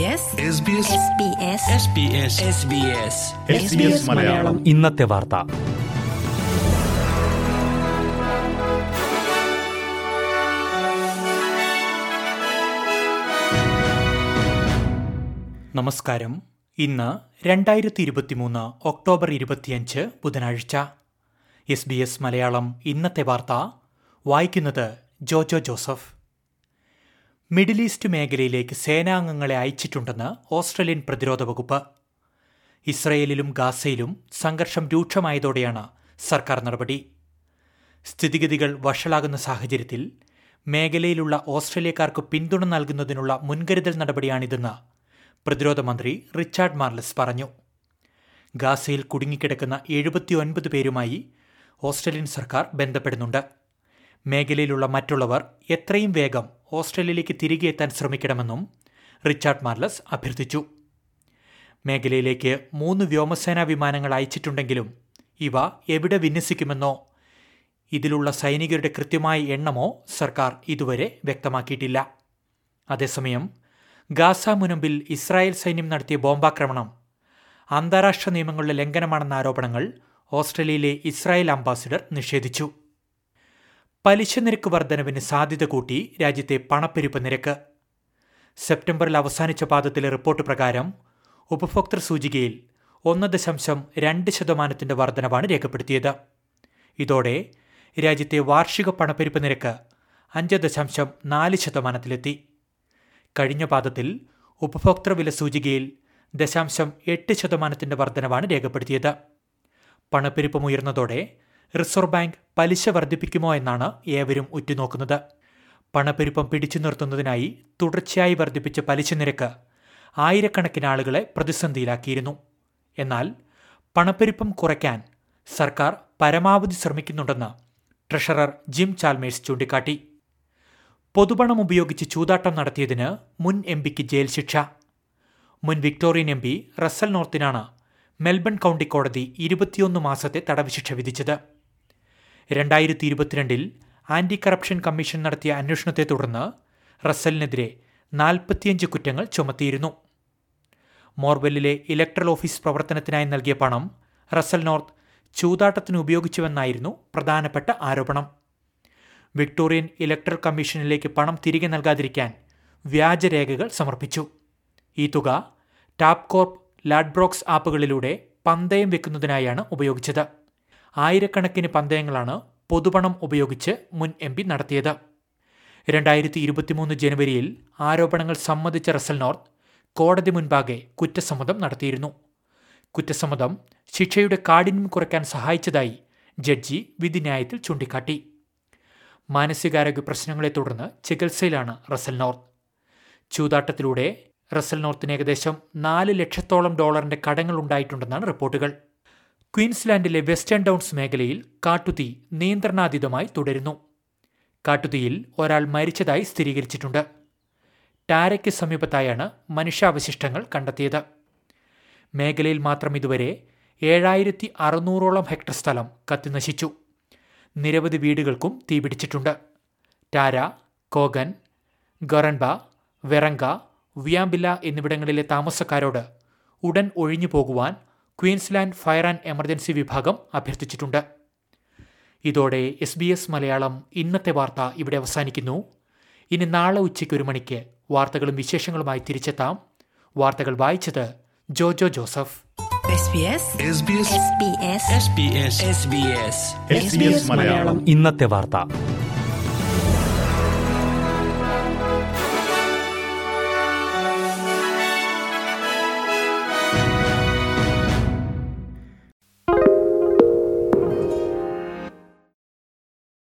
SBS SBS SBS Malayalam. ഇന്നത്തെ വാർത്ത. നമസ്കാരം. ഇന്ന് രണ്ടായിരത്തി ഇരുപത്തിമൂന്ന് ഒക്ടോബർ ഇരുപത്തിയഞ്ച് ബുധനാഴ്ച. എസ് ബി എസ് മലയാളം ഇന്നത്തെ വാർത്ത. വായിക്കുന്നത് ജോജോ ജോസഫ്. മിഡിൽ ഈസ്റ്റ് മേഖലയിലേക്ക് സേനാംഗങ്ങളെ അയച്ചിട്ടുണ്ടെന്ന് ഓസ്ട്രേലിയൻ പ്രതിരോധ വകുപ്പ്. ഇസ്രയേലിലും ഗാസയിലും സംഘർഷം രൂക്ഷമായതോടെയാണ് സർക്കാർ നടപടി. സ്ഥിതിഗതികൾ വഷളാകുന്ന സാഹചര്യത്തിൽ മേഖലയിലുള്ള ഓസ്ട്രേലിയക്കാർക്ക് പിന്തുണ നൽകുന്നതിനുള്ള മുൻകരുതൽ നടപടിയാണിതെന്ന് പ്രതിരോധ മന്ത്രി റിച്ചാർഡ് മാർലസ് പറഞ്ഞു. ഗാസയിൽ കുടുങ്ങിക്കിടക്കുന്ന എഴുപത്തിയൊൻപത് പേരുമായി ഓസ്ട്രേലിയൻ സർക്കാർ ബന്ധപ്പെടുന്നുണ്ട്. മേഖലയിലുള്ള മറ്റുള്ളവർ എത്രയും വേഗം ഓസ്ട്രേലിയയിലേക്ക് തിരികെ എത്താൻ ശ്രമിക്കണമെന്നും റിച്ചാർഡ് മാർലസ് അഭ്യർത്ഥിച്ചു. മേഖലയിലേക്ക് മൂന്ന് വ്യോമസേനാ വിമാനങ്ങൾ അയച്ചിട്ടുണ്ടെങ്കിലും ഇവ എവിടെ വിന്യസിക്കുമെന്നോ ഇതിലുള്ള സൈനികരുടെ കൃത്യമായ എണ്ണമോ സർക്കാർ ഇതുവരെ വ്യക്തമാക്കിയിട്ടില്ല. അതേസമയം ഗാസ മുനമ്പിൽ ഇസ്രായേൽ സൈന്യം നടത്തിയ ബോംബാക്രമണം അന്താരാഷ്ട്ര നിയമങ്ങളുടെ ലംഘനമാണെന്ന ആരോപണങ്ങൾ ഓസ്ട്രേലിയയിലെ ഇസ്രായേൽ അംബാസിഡർ നിഷേധിച്ചു. പലിശ നിരക്ക് വർധനവിന് സാധ്യത കൂട്ടി രാജ്യത്തെ പണപ്പെരുപ്പ് നിരക്ക്. സെപ്റ്റംബറിൽ അവസാനിച്ച പാദത്തിലെ റിപ്പോർട്ട് പ്രകാരം ഉപഭോക്തൃ സൂചികയിൽ ഒന്ന് ദശാംശം രണ്ട് ശതമാനത്തിന്റെ വർധനവാണ് രേഖപ്പെടുത്തിയത്. ഇതോടെ രാജ്യത്തെ വാർഷിക പണപ്പെരുപ്പ് നിരക്ക് അഞ്ച് ദശാംശം നാല് ശതമാനത്തിലെത്തി. കഴിഞ്ഞ പാദത്തിൽ ഉപഭോക്തൃ വില സൂചികയിൽ ദശാംശം എട്ട് ശതമാനത്തിന്റെ വർധനവാണ് രേഖപ്പെടുത്തിയത്. പണപ്പെരുപ്പം ഉയർന്നതോടെ റിസർവ് ബാങ്ക് പലിശ വർദ്ധിപ്പിക്കുമോ എന്നാണ് ഏവരും ഉറ്റുനോക്കുന്നത്. പണപ്പെരുപ്പം പിടിച്ചു നിർത്തുന്നതിനായി തുടർച്ചയായി വർദ്ധിപ്പിച്ച പലിശ നിരക്ക് ആയിരക്കണക്കിന് ആളുകളെ പ്രതിസന്ധിയിലാക്കിയിരുന്നു. എന്നാൽ പണപ്പെരുപ്പം കുറയ്ക്കാൻ സർക്കാർ പരമാവധി ശ്രമിക്കുന്നുണ്ടെന്ന് ട്രഷറർ ജിം ചാൽമേഴ്സ് ചൂണ്ടിക്കാട്ടി. പൊതുപണം ഉപയോഗിച്ച് ചൂതാട്ടം നടത്തിയതിന് മുൻ എം പിക്ക് ജയിൽ ശിക്ഷ. മുൻ വിക്ടോറിയൻ എം പി റസൽ നോർത്തിനാണ് മെൽബൺ കൗണ്ടി കോടതി ഇരുപത്തിയൊന്ന് മാസത്തെ തടവ് ശിക്ഷ വിധിച്ചത്. രണ്ടായിരത്തി ഇരുപത്തിരണ്ടിൽ ആന്റി കറപ്ഷൻ കമ്മീഷൻ നടത്തിയ അന്വേഷണത്തെ തുടർന്ന് റസ്സലിനെതിരെ നാൽപ്പത്തിയഞ്ച് കുറ്റങ്ങൾ ചുമത്തിയിരുന്നു. മോർവെല്ലിലെ ഇലക്ട്രൽ ഓഫീസ് പ്രവർത്തനത്തിനായി നൽകിയ പണം റസ്സൽ നോർത്ത് ചൂതാട്ടത്തിന് ഉപയോഗിച്ചുവെന്നായിരുന്നു പ്രധാനപ്പെട്ട ആരോപണം. വിക്ടോറിയൻ ഇലക്ട്രൽ കമ്മീഷനിലേക്ക് പണം തിരികെ നൽകാതിരിക്കാൻ വ്യാജരേഖകൾ സമർപ്പിച്ചു. ഈ തുക ടാപ്കോർപ്പ് ലാഡ്ബ്രോക്സ് ആപ്പുകളിലൂടെ പന്തയം വെക്കുന്നതിനായാണ് ഉപയോഗിച്ചത്. ആയിരക്കണക്കിന് പന്തയങ്ങളാണ് പൊതുപണം ഉപയോഗിച്ച് മുൻ എം പി നടത്തിയത്. രണ്ടായിരത്തി ഇരുപത്തിമൂന്ന് ജനുവരിയിൽ ആരോപണങ്ങൾ സമ്മതിച്ച റസൽ നോർത്ത് കോടതി മുൻപാകെ കുറ്റസമ്മതം നടത്തിയിരുന്നു. കുറ്റസമ്മതം ശിക്ഷയുടെ കാഠിന്യം കുറയ്ക്കാൻ സഹായിച്ചതായി ജഡ്ജി വിധിന്യായത്തിൽ ചൂണ്ടിക്കാട്ടി. മാനസികാരോഗ്യ പ്രശ്നങ്ങളെ തുടർന്ന് ചികിത്സയിലാണ് റസൽ നോർത്ത്. ചൂതാട്ടത്തിലൂടെ റസൽ നോർത്തിന് ഏകദേശം നാല് ലക്ഷത്തോളം ഡോളറിന്റെ കടങ്ങൾ ഉണ്ടായിട്ടുണ്ടെന്നാണ് റിപ്പോർട്ടുകൾ. ക്വീൻസ്ലാൻഡിലെ വെസ്റ്റേൺ ഡൗൺസ് മേഖലയിൽ കാട്ടുതീ നിയന്ത്രണാതീതമായി തുടരുന്നു. കാട്ടുതീയിൽ ഒരാൾ മരിച്ചതായി സ്ഥിരീകരിച്ചിട്ടുണ്ട്. ടാരയ്ക്ക് സമീപത്തായാണ് മനുഷ്യാവശിഷ്ടങ്ങൾ കണ്ടെത്തിയത്. മേഖലയിൽ മാത്രം ഇതുവരെ ഏഴായിരത്തി അറുന്നൂറോളം ഹെക്ടർ സ്ഥലം കത്തിനശിച്ചു. നിരവധി വീടുകൾക്കും തീപിടിച്ചിട്ടുണ്ട്. ടാര കോഗൻ ഗൊറൻബ വെറങ്ക വിയാമ്പില എന്നിവിടങ്ങളിലെ താമസക്കാരോട് ഉടൻ ഒഴിഞ്ഞു പോകുവാൻ ക്വീൻസ്ലാൻഡ് ഫയർ ആൻഡ് എമർജൻസി വിഭാഗം അഭ്യർത്ഥിച്ചിട്ടുണ്ട്. ഇതോടെ എസ് ബി എസ് മലയാളം ഇന്നത്തെ വാർത്ത ഇവിടെ അവസാനിക്കുന്നു. ഇനി നാളെ ഉച്ചയ്ക്ക് ഒരു മണിക്ക് വാർത്തകളും വിശേഷങ്ങളുമായി തിരിച്ചെത്താം. വാർത്തകൾ വായിച്ചത് ജോജോ ജോസഫ്. SBS SBS ഇന്നത്തെ വാർത്ത.